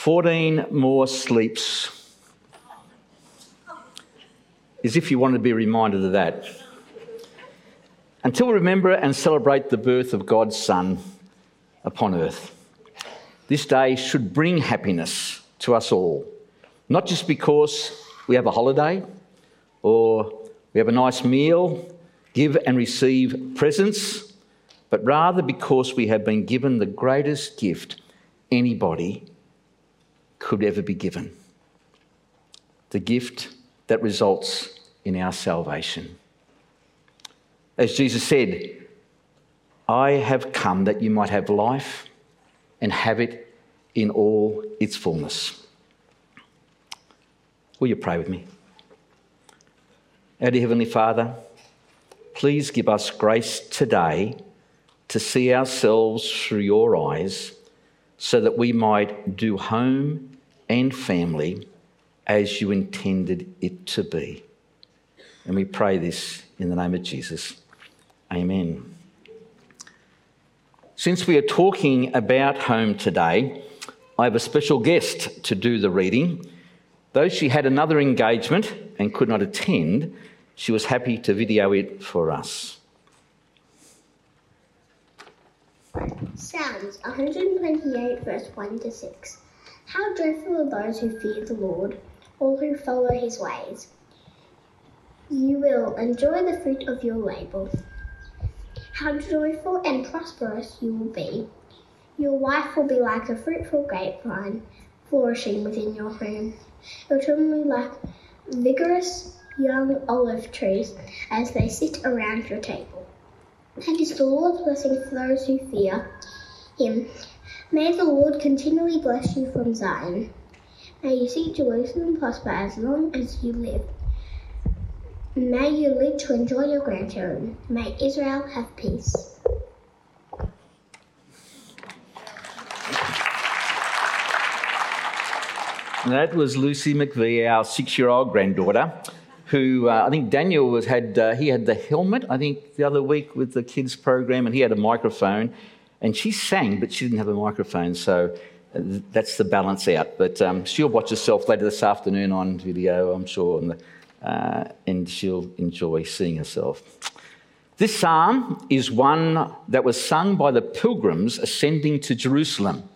14 more sleeps. As if you wanted to be reminded of that. Until we remember and celebrate the birth of God's Son upon earth. This day should bring happiness to us all, not just because we have a holiday or we have a nice meal, give and receive presents, but rather because we have been given the greatest gift anybody could ever be given the gift that results in our salvation. As Jesus said, I have come that you might have life and have it in all its fullness. Will you pray with me? Our dear Heavenly Father, please give us grace today to see ourselves through your eyes so that we might do home and family as you intended it to be. And we pray this in the name of Jesus. Amen. Since we are talking about home today, I have a special guest to do the reading. Though she had another engagement and could not attend, she was happy to video it for us. Psalms 128, verse 1 to 6. How joyful are those who fear the Lord, all who follow his ways. You will enjoy the fruit of your labour. How joyful and prosperous you will be. Your wife will be like a fruitful grapevine flourishing within your home. Your children will be like vigorous young olive trees as they sit around your table. That is the Lord's blessing for those who fear him. May the Lord continually bless you from Zion. May you see Jerusalem prosper as long as you live. May you live to enjoy your grandchildren. May Israel have peace. That was Lucy McVie, our six-year-old granddaughter, who uh, I think Daniel was had. Uh, he had the helmet. I think the other week with the kids program, and he had a microphone, and she sang, but she didn't have a microphone, so uh, that's the balance out. But um, she'll watch herself later this afternoon on video, I'm sure, and, uh, and she'll enjoy seeing herself. This psalm is one that was sung by the pilgrims ascending to Jerusalem.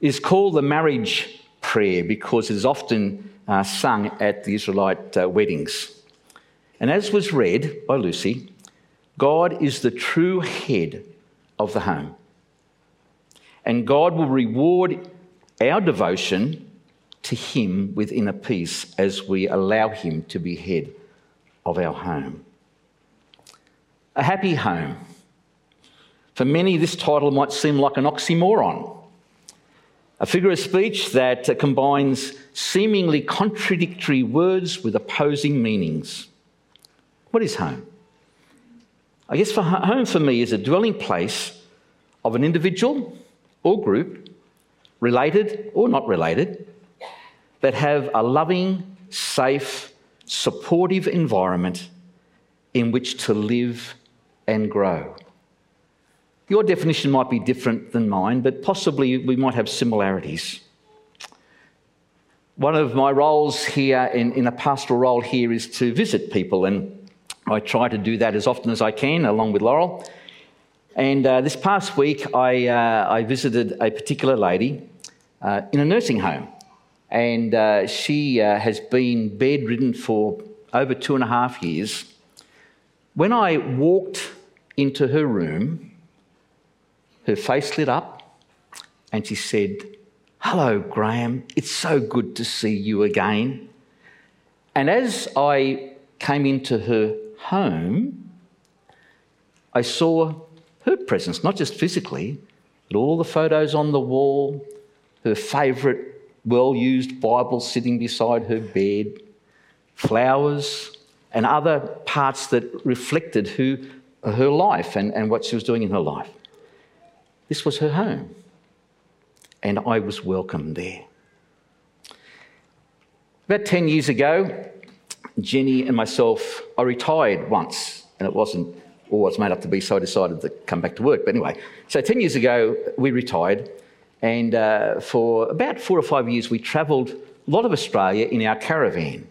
It is called the marriage prayer because it is often uh, sung at the Israelite uh, weddings. And as was read by Lucy, God is the true head of the home. And God will reward our devotion to Him with inner peace as we allow Him to be head of our home. A happy home. For many, this title might seem like an oxymoron. A figure of speech that combines seemingly contradictory words with opposing meanings. What is home? I guess for home for me is a dwelling place of an individual or group, related or not related, that have a loving, safe, supportive environment in which to live and grow. Your definition might be different than mine, but possibly we might have similarities. One of my roles here in, in a pastoral role here is to visit people and I try to do that as often as I can, along with Laurel. And uh, this past week, I, uh, I, visited a particular lady uh, in a nursing home. And uh, she uh, has been bedridden for over two and a half years. When I walked into her room, her face lit up and she said, Hello, Graham. It's so good to see you again. And as I came into her home, I saw her presence, not just physically, but all the photos on the wall, her favourite well used Bible sitting beside her bed, flowers, and other parts that reflected who, her life and, and what she was doing in her life. This was her home, and I was welcome there. About 10 years ago, Jenny and myself, I retired once, and it wasn't all made up to be, so I decided to come back to work. But anyway, so 10 years ago, we retired, And uh, for about four or five years, we travelled a lot of Australia in our caravan.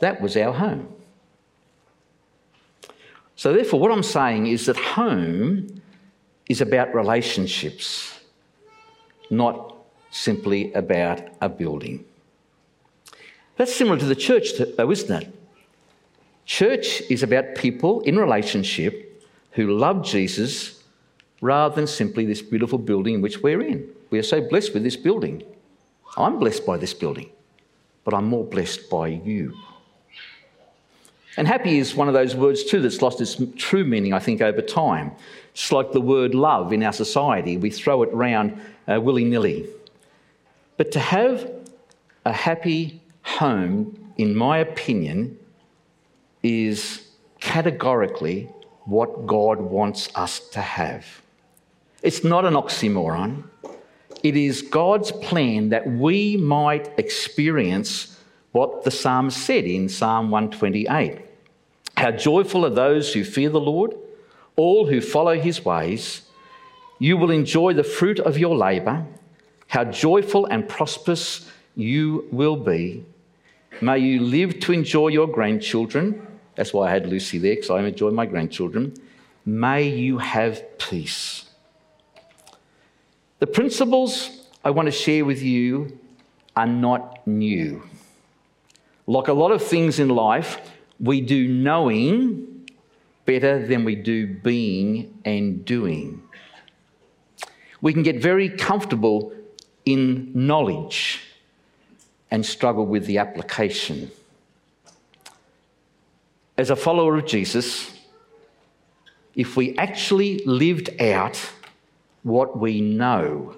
That was our home. So, therefore, what I'm saying is that home is about relationships, not simply about a building. That's similar to the church, though, isn't it? Church is about people in relationship who love Jesus rather than simply this beautiful building in which we're in. We are so blessed with this building. I'm blessed by this building, but I'm more blessed by you. And happy is one of those words too that's lost its true meaning, I think, over time. It's like the word love in our society. We throw it around uh, willy nilly. But to have a happy home, in my opinion, is categorically what God wants us to have. It's not an oxymoron. It is God's plan that we might experience what the psalm said in Psalm 128. How joyful are those who fear the Lord, all who follow his ways. You will enjoy the fruit of your labour. How joyful and prosperous you will be. May you live to enjoy your grandchildren. That's why I had Lucy there, because I enjoy my grandchildren. May you have peace. The principles I want to share with you are not new. Like a lot of things in life, we do knowing better than we do being and doing. We can get very comfortable in knowledge and struggle with the application. As a follower of Jesus, if we actually lived out what we know,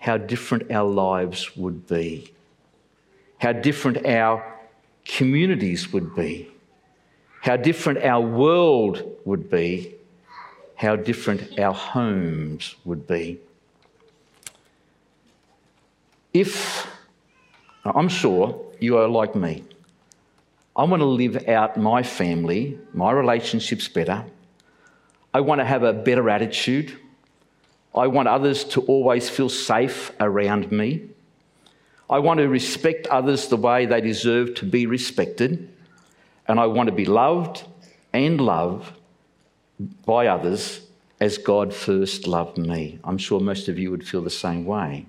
how different our lives would be how different our communities would be, how different our world would be, how different our homes would be. If, I'm sure you are like me, I want to live out my family, my relationships better. I want to have a better attitude. I want others to always feel safe around me. I want to respect others the way they deserve to be respected, and I want to be loved and loved by others as God first loved me. I'm sure most of you would feel the same way.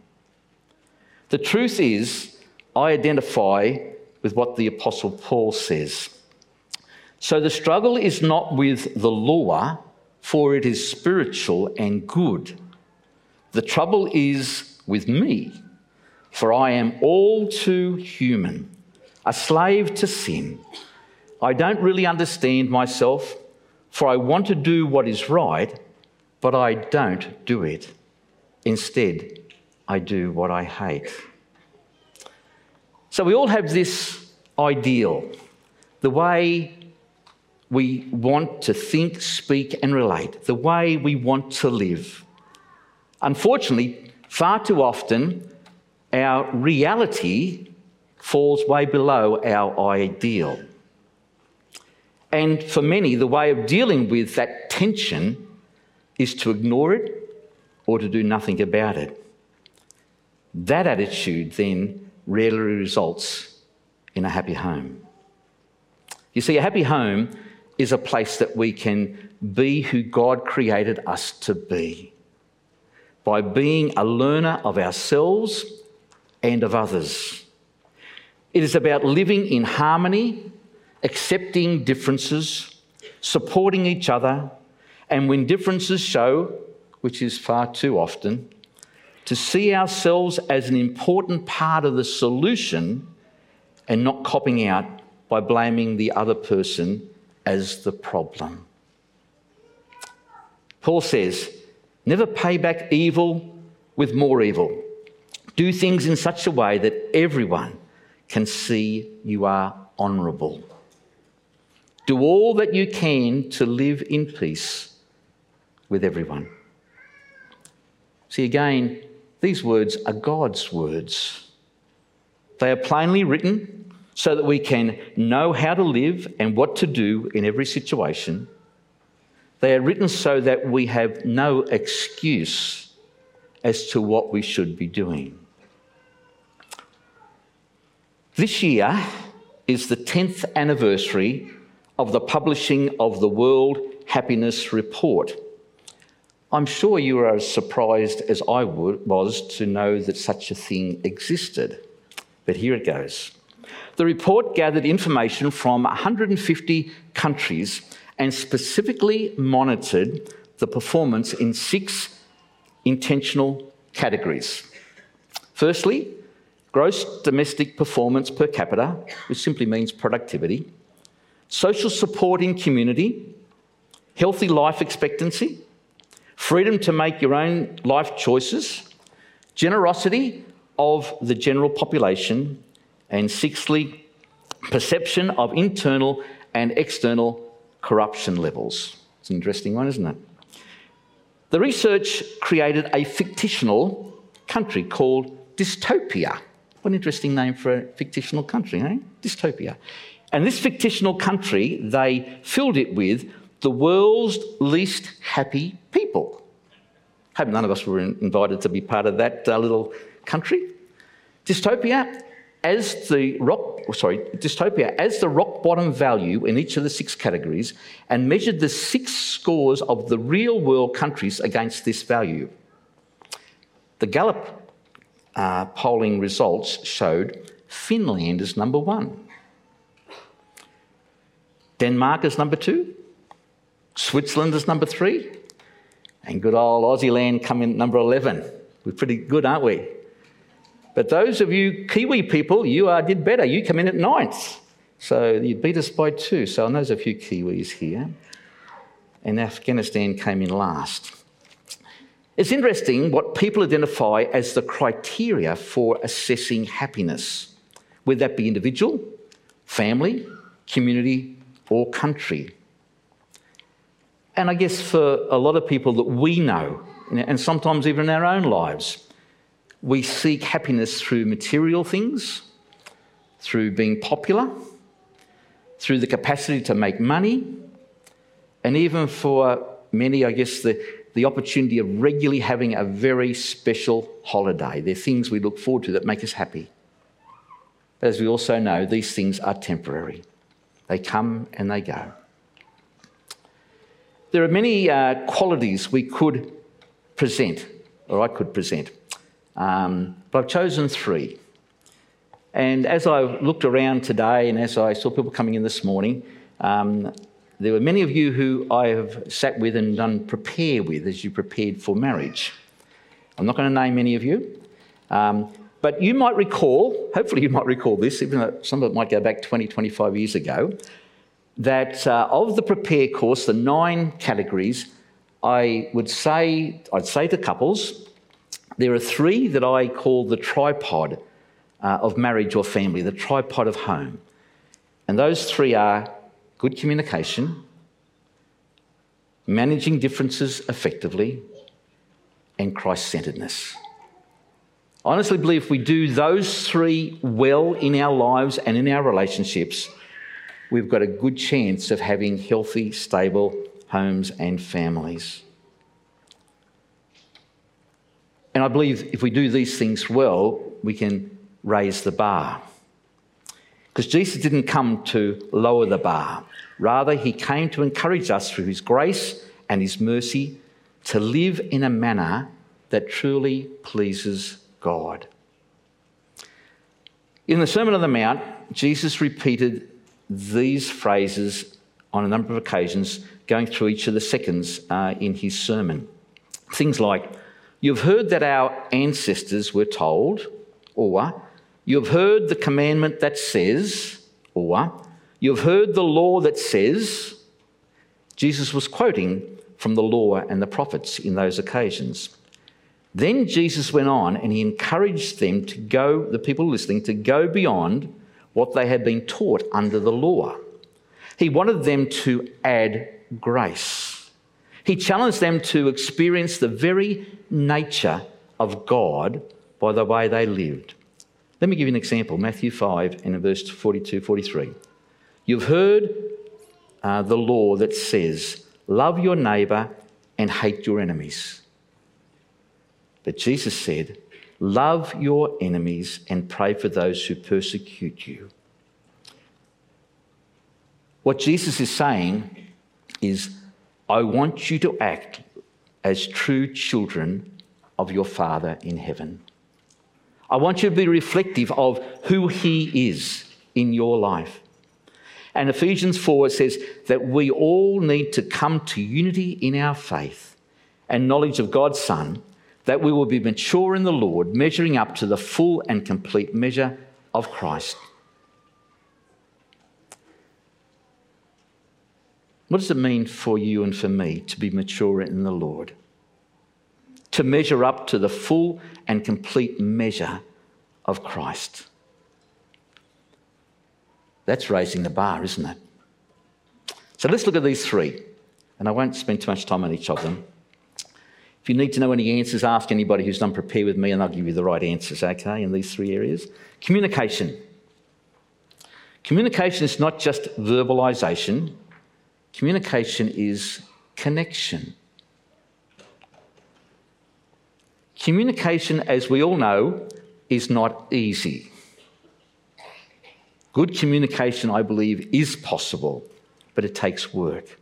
The truth is, I identify with what the Apostle Paul says. So the struggle is not with the law, for it is spiritual and good. The trouble is with me for I am all too human, a slave to sin. I don't really understand myself, for I want to do what is right, but I don't do it. Instead, I do what I hate. So we all have this ideal, the way we want to think, speak, and relate, the way we want to live. Unfortunately, far too often, our reality falls way below our ideal. And for many, the way of dealing with that tension is to ignore it or to do nothing about it. That attitude then rarely results in a happy home. You see, a happy home is a place that we can be who God created us to be by being a learner of ourselves and of others. It is about living in harmony, accepting differences, supporting each other, and when differences show, which is far too often, to see ourselves as an important part of the solution and not copping out by blaming the other person as the problem. Paul says, never pay back evil with more evil. Do things in such a way that everyone can see you are honourable. Do all that you can to live in peace with everyone. See, again, these words are God's words. They are plainly written so that we can know how to live and what to do in every situation. They are written so that we have no excuse as to what we should be doing. This year is the 10th anniversary of the publishing of the World Happiness Report. I'm sure you are as surprised as I was to know that such a thing existed. But here it goes. The report gathered information from 150 countries and specifically monitored the performance in six intentional categories. Firstly, gross domestic performance per capita, which simply means productivity, social support in community, healthy life expectancy, freedom to make your own life choices, generosity of the general population, and sixthly, perception of internal and external corruption levels. It's an interesting one, isn't it? The research created a fictional country called Dystopia. What an interesting name for a fictional country, eh? Dystopia. And this fictional country, they filled it with the world's least happy people. Hope none of us were invited to be part of that uh, little country. Dystopia, as the rock, sorry, dystopia as the rock bottom value in each of the six categories, and measured the six scores of the real world countries against this value. The Gallup uh, polling results showed Finland is number one, Denmark is number two, Switzerland is number three, and good old Aussie land come in number 11. We're pretty good, aren't we? But those of you Kiwi people, you uh, did better. You come in at ninth. So you beat us by two. So I know there's a few Kiwis here. And Afghanistan came in last. It's interesting what people identify as the criteria for assessing happiness, whether that be individual, family, community, or country. And I guess for a lot of people that we know, and sometimes even in our own lives, we seek happiness through material things, through being popular, through the capacity to make money, and even for many, I guess, the, the opportunity of regularly having a very special holiday. They're things we look forward to that make us happy. But as we also know, these things are temporary, they come and they go. There are many uh, qualities we could present, or I could present, um, but I've chosen three. And as I looked around today and as I saw people coming in this morning, um, there were many of you who I have sat with and done prepare with as you prepared for marriage. I'm not going to name any of you, um, but you might recall, hopefully, you might recall this, even though some of it might go back 20, 25 years ago that uh, of the prepare course, the nine categories, I would say, I'd say to couples, there are three that I call the tripod uh, of marriage or family, the tripod of home. And those three are good communication, managing differences effectively, and Christ centeredness. I honestly believe if we do those three well in our lives and in our relationships, we've got a good chance of having healthy, stable homes and families. And I believe if we do these things well, we can raise the bar. Because Jesus didn't come to lower the bar. Rather, he came to encourage us through his grace and his mercy to live in a manner that truly pleases God. In the Sermon on the Mount, Jesus repeated these phrases on a number of occasions, going through each of the seconds uh, in his sermon. Things like, You've heard that our ancestors were told, or You've heard the commandment that says, or You've heard the law that says. Jesus was quoting from the law and the prophets in those occasions. Then Jesus went on and he encouraged them to go, the people listening, to go beyond what they had been taught under the law. He wanted them to add grace. He challenged them to experience the very nature of God by the way they lived. Let me give you an example Matthew 5 and in verse 42 43. You've heard uh, the law that says, Love your neighbour and hate your enemies. But Jesus said, Love your enemies and pray for those who persecute you. What Jesus is saying is, I want you to act as true children of your Father in heaven. I want you to be reflective of who He is in your life. And Ephesians 4 says that we all need to come to unity in our faith and knowledge of God's Son, that we will be mature in the Lord, measuring up to the full and complete measure of Christ. What does it mean for you and for me to be mature in the Lord? To measure up to the full and complete measure of Christ. That's raising the bar, isn't it? So let's look at these three, and I won't spend too much time on each of them. If you need to know any answers, ask anybody who's done prepare with me, and they'll give you the right answers, okay, in these three areas. Communication. Communication is not just verbalisation, communication is connection. Communication, as we all know, is not easy. Good communication, I believe, is possible, but it takes work.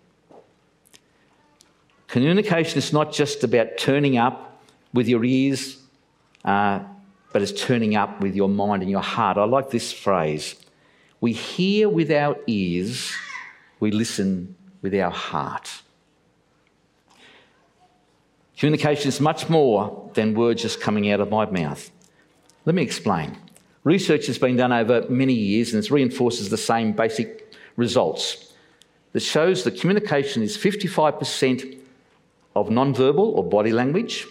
Communication is not just about turning up with your ears, uh, but it's turning up with your mind and your heart. I like this phrase we hear with our ears, we listen with our heart. Communication is much more than words just coming out of my mouth. Let me explain. Research has been done over many years and it reinforces the same basic results. That shows that communication is 55% of non-verbal or body language,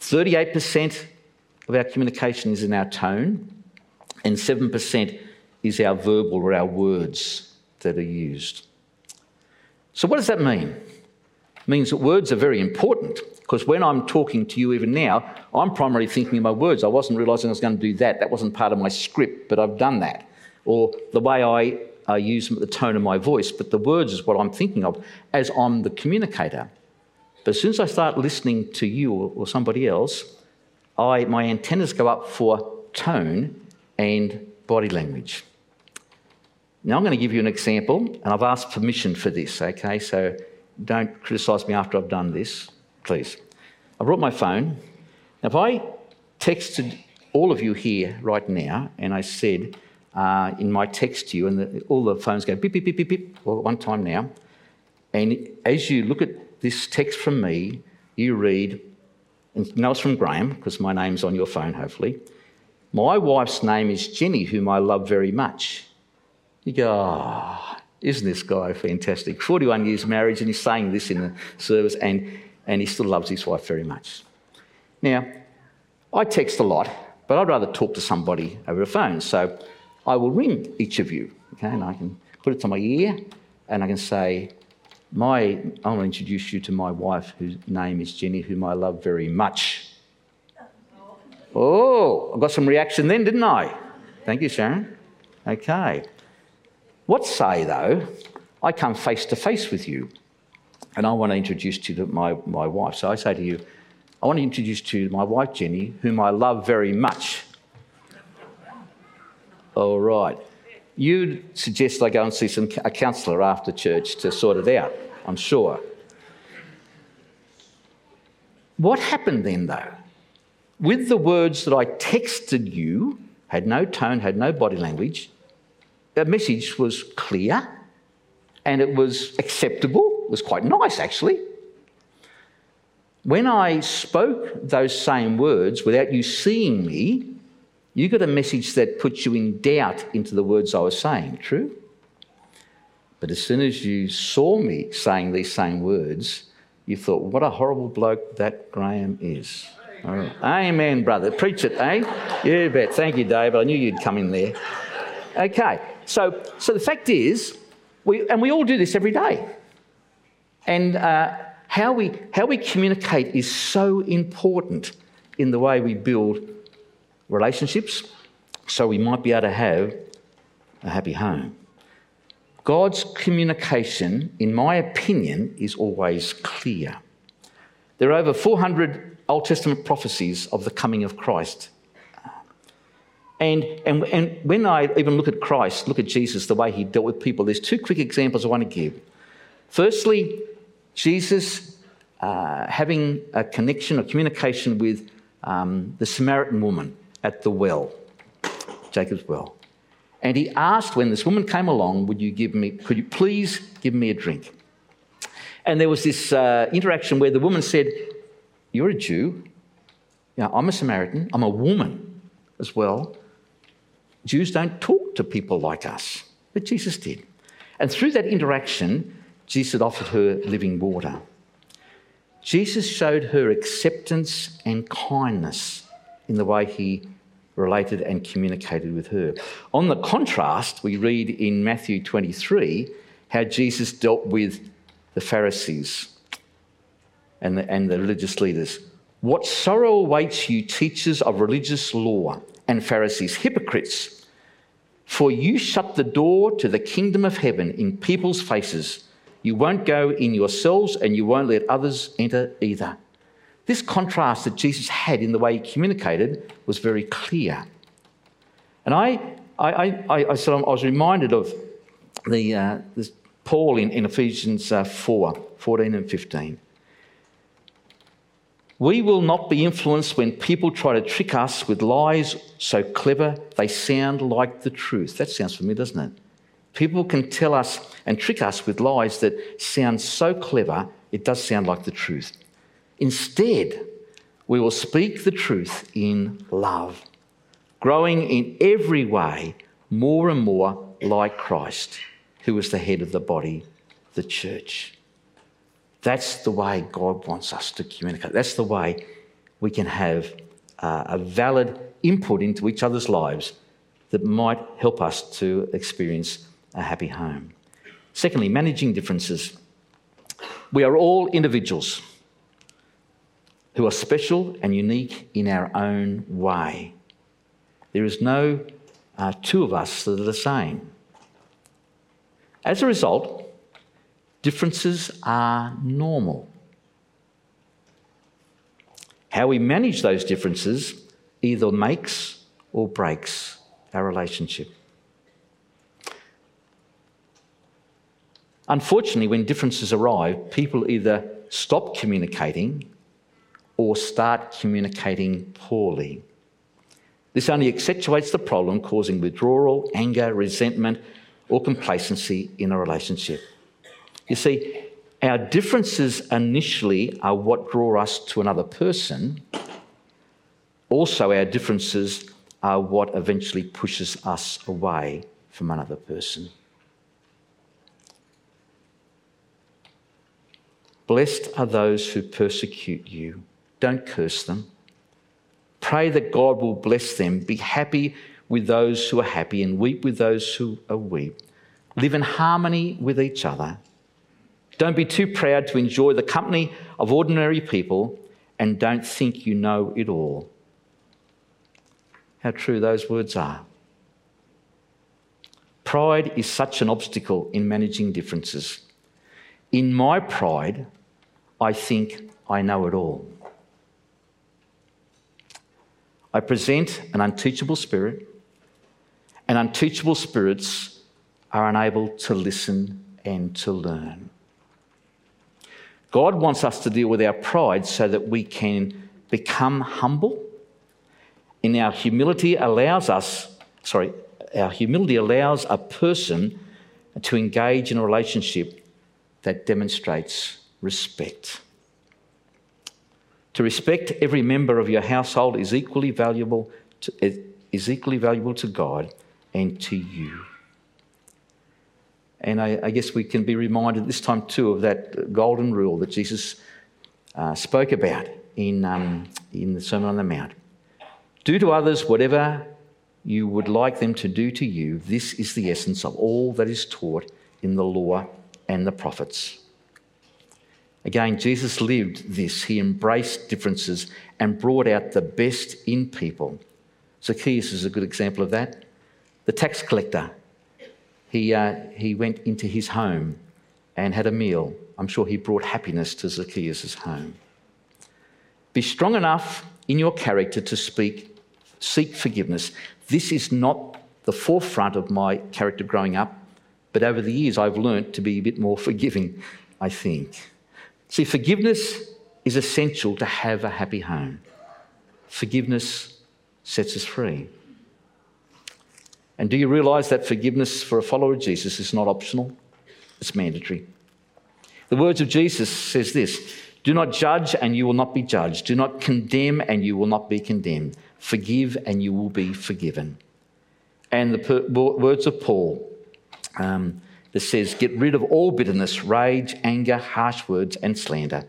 38% of our communication is in our tone, and 7% is our verbal or our words that are used. So, what does that mean? It means that words are very important. Because when I'm talking to you even now, I'm primarily thinking of my words. I wasn't realizing I was going to do that. That wasn't part of my script, but I've done that. Or the way I, I use the tone of my voice, but the words is what I'm thinking of as I'm the communicator. But as soon as I start listening to you or, somebody else, I, my antennas go up for tone and body language. Now I'm going to give you an example, and I've asked permission for this, okay? So don't criticise me after I've done this please. I brought my phone. Now, if I texted all of you here right now and I said uh, in my text to you, and the, all the phones go beep, beep, beep, beep, beep, well, one time now, and as you look at this text from me, you read, and know it's from Graham, because my name's on your phone, hopefully. My wife's name is Jenny, whom I love very much. You go, oh, isn't this guy fantastic? 41 years marriage, and he's saying this in the service, and and he still loves his wife very much. Now, I text a lot, but I'd rather talk to somebody over the phone. So I will ring each of you, okay, and I can put it to my ear and I can say, my, I want to introduce you to my wife, whose name is Jenny, whom I love very much. Oh, I got some reaction then, didn't I? Thank you, Sharon. Okay. What say, though, I come face to face with you and I want to introduce you to my, my wife. So I say to you, I want to introduce to my wife, Jenny, whom I love very much. All right. You'd suggest I go and see some, a counsellor after church to sort it out, I'm sure. What happened then, though? With the words that I texted you, had no tone, had no body language, the message was clear and it was acceptable it was quite nice, actually. When I spoke those same words without you seeing me, you got a message that puts you in doubt into the words I was saying, true? But as soon as you saw me saying these same words, you thought, what a horrible bloke that Graham is. Right. Amen, brother. Preach it, eh? You bet. Thank you, Dave. I knew you'd come in there. Okay, so, so the fact is, we, and we all do this every day. And uh, how, we, how we communicate is so important in the way we build relationships so we might be able to have a happy home. God's communication, in my opinion, is always clear. There are over 400 Old Testament prophecies of the coming of Christ. And, and, and when I even look at Christ, look at Jesus, the way he dealt with people, there's two quick examples I want to give. Firstly, Jesus uh, having a connection or communication with um, the Samaritan woman at the well, Jacob's well. And he asked when this woman came along, would you give me, could you please give me a drink? And there was this uh, interaction where the woman said, You're a Jew. You know, I'm a Samaritan. I'm a woman as well. Jews don't talk to people like us, but Jesus did. And through that interaction, Jesus offered her living water. Jesus showed her acceptance and kindness in the way he related and communicated with her. On the contrast, we read in Matthew 23 how Jesus dealt with the Pharisees and the, and the religious leaders. What sorrow awaits you, teachers of religious law and Pharisees, hypocrites! For you shut the door to the kingdom of heaven in people's faces. You won't go in yourselves and you won't let others enter either. This contrast that Jesus had in the way he communicated was very clear. And I, I, I, I, I was reminded of the, uh, this Paul in, in Ephesians uh, 4 14 and 15. We will not be influenced when people try to trick us with lies so clever they sound like the truth. That sounds familiar, doesn't it? People can tell us and trick us with lies that sound so clever it does sound like the truth. Instead, we will speak the truth in love, growing in every way more and more like Christ, who is the head of the body, the church. That's the way God wants us to communicate. That's the way we can have uh, a valid input into each other's lives that might help us to experience a happy home. Secondly, managing differences. We are all individuals who are special and unique in our own way. There is no uh, two of us that are the same. As a result, differences are normal. How we manage those differences either makes or breaks our relationship. Unfortunately, when differences arrive, people either stop communicating or start communicating poorly. This only accentuates the problem, causing withdrawal, anger, resentment, or complacency in a relationship. You see, our differences initially are what draw us to another person. Also, our differences are what eventually pushes us away from another person. Blessed are those who persecute you don't curse them. Pray that God will bless them. Be happy with those who are happy and weep with those who are weep. Live in harmony with each other. Don't be too proud to enjoy the company of ordinary people and don't think you know it all. How true those words are. Pride is such an obstacle in managing differences. In my pride, I think I know it all. I present an unteachable spirit, and unteachable spirits are unable to listen and to learn. God wants us to deal with our pride so that we can become humble. And our humility allows us, sorry, our humility allows a person to engage in a relationship that demonstrates respect. To respect every member of your household is equally valuable to, is equally valuable to God and to you. And I, I, guess we can be reminded this time too of that golden rule that Jesus uh, spoke about in, um, in the Sermon on the Mount. Do to others whatever you would like them to do to you. This is the essence of all that is taught in the law and the prophets. Again, Jesus lived this. He embraced differences and brought out the best in people. Zacchaeus is a good example of that. The tax collector, he, uh, he went into his home and had a meal. I'm sure he brought happiness to Zacchaeus' home. Be strong enough in your character to speak, seek forgiveness. This is not the forefront of my character growing up, but over the years I've learnt to be a bit more forgiving, I think. See, forgiveness is essential to have a happy home. Forgiveness sets us free. And do you realise that forgiveness for a follower of Jesus is not optional? It's mandatory. The words of Jesus says this Do not judge and you will not be judged. Do not condemn and you will not be condemned. Forgive and you will be forgiven. And the per- words of Paul um, that says, Get rid of all bitterness, rage, anger, harsh words, and slander,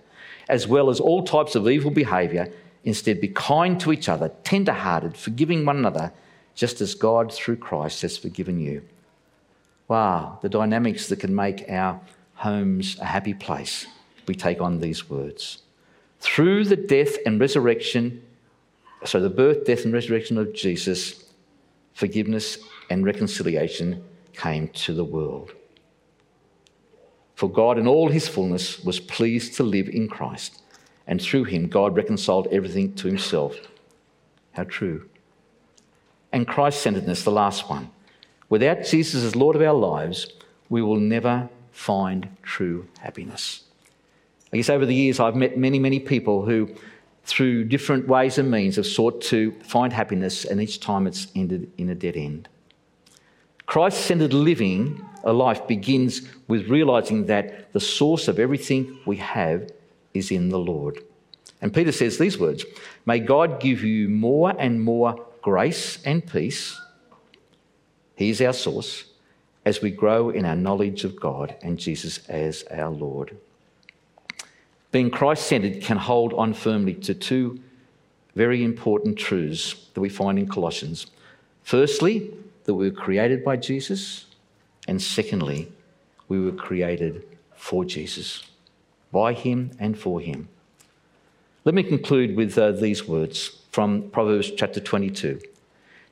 as well as all types of evil behaviour. Instead, be kind to each other, tender hearted, forgiving one another just as God, through Christ, has forgiven you. Wow, the dynamics that can make our homes a happy place. We take on these words. Through the death and resurrection, so the birth, death, and resurrection of Jesus, forgiveness and reconciliation came to the world. For God, in all his fullness, was pleased to live in Christ, and through him, God reconciled everything to himself. How true and Christ centeredness, the last one. Without Jesus as Lord of our lives, we will never find true happiness. I guess over the years, I've met many, many people who, through different ways and means, have sought to find happiness, and each time it's ended in a dead end. Christ centered living a life begins with realizing that the source of everything we have is in the Lord. And Peter says these words May God give you more and more grace and peace. He is our source as we grow in our knowledge of God and Jesus as our Lord. Being Christ centered can hold on firmly to two very important truths that we find in Colossians. Firstly, that we were created by Jesus, and secondly, we were created for Jesus, by Him and for Him. Let me conclude with uh, these words from Proverbs chapter 22.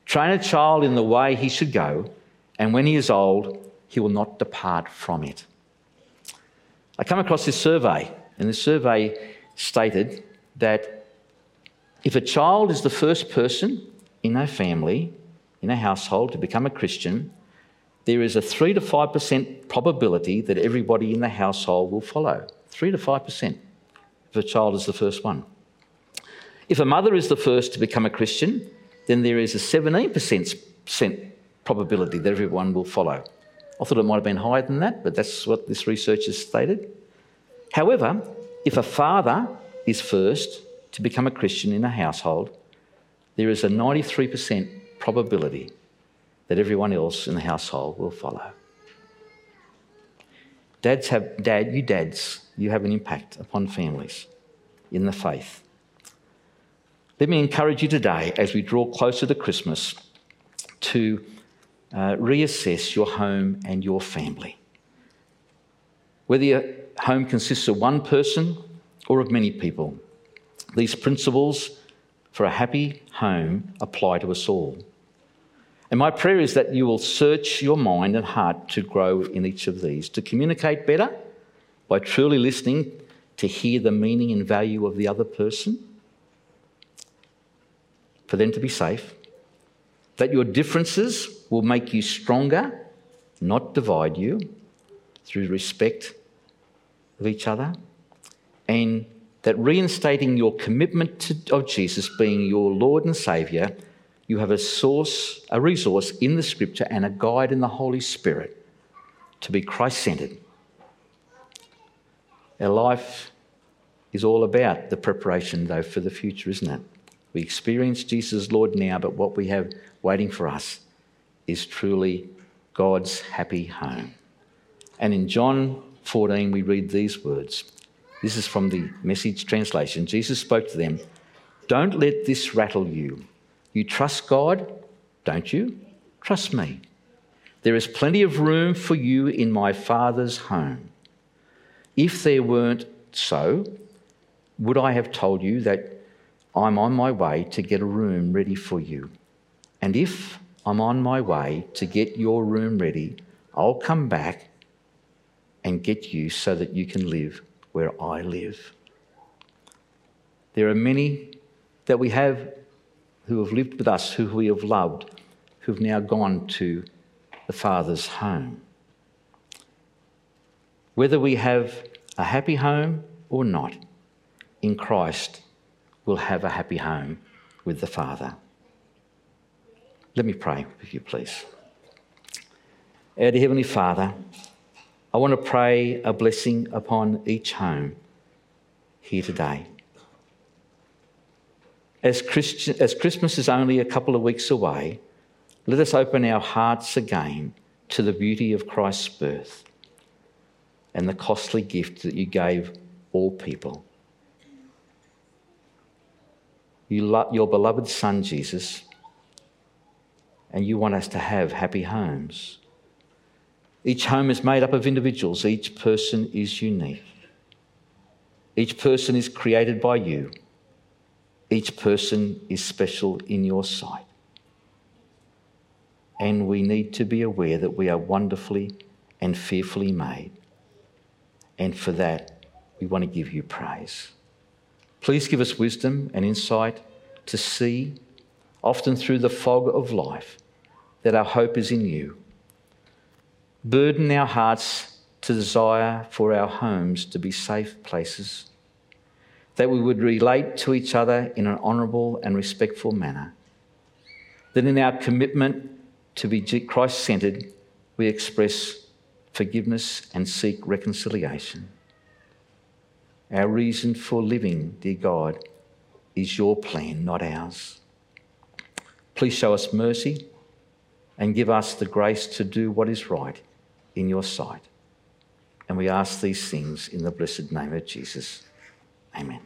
Train a child in the way he should go, and when he is old, he will not depart from it. I come across this survey, and the survey stated that if a child is the first person in a family, in a household, to become a Christian, there is a 3 to 5% probability that everybody in the household will follow. 3 to 5% if a child is the first one. If a mother is the first to become a Christian, then there is a 17% probability that everyone will follow. I thought it might have been higher than that, but that's what this research has stated. However, if a father is first to become a Christian in a household, there is a 93% probability that everyone else in the household will follow. Dads have, dad, you dads, you have an impact upon families in the faith. Let me encourage you today, as we draw closer to Christmas, to uh, reassess your home and your family. Whether your home consists of one person or of many people, these principles for a happy home apply to us all. And my prayer is that you will search your mind and heart to grow in each of these, to communicate better by truly listening to hear the meaning and value of the other person for them to be safe, that your differences will make you stronger, not divide you, through respect of each other, and that reinstating your commitment to, of Jesus being your Lord and Saviour, you have a source, a resource in the Scripture and a guide in the Holy Spirit to be Christ centered. Our life is all about the preparation, though, for the future, isn't it? We experience Jesus Lord now, but what we have waiting for us is truly God's happy home. And in John 14, we read these words. This is from the message translation. Jesus spoke to them Don't let this rattle you. You trust God, don't you? Trust me. There is plenty of room for you in my Father's home. If there weren't so, would I have told you that I'm on my way to get a room ready for you. And if I'm on my way to get your room ready, I'll come back and get you so that you can live where I live. There are many that we have who have lived with us, who we have loved, who've now gone to the Father's home. Whether we have a happy home or not, in Christ, we'll have a happy home with the Father. Let me pray with you, please. Our dear Heavenly Father, I want to pray a blessing upon each home here today. As, as Christmas is only a couple of weeks away, let us open our hearts again to the beauty of Christ's birth and the costly gift that you gave all people. You lo- your beloved Son, Jesus, and you want us to have happy homes. Each home is made up of individuals, each person is unique. Each person is created by you. Each person is special in your sight. And we need to be aware that we are wonderfully and fearfully made. And for that, we want to give you praise. Please give us wisdom and insight to see, often through the fog of life, that our hope is in you. Burden our hearts to desire for our homes to be safe places, that we would relate to each other in an honourable and respectful manner, that in our commitment to be Christ centred, we express forgiveness and seek reconciliation. Our reason for living, dear God, is your plan, not ours. Please show us mercy and give us the grace to do what is right in your sight. And we ask these things in the blessed name of Jesus. Amen.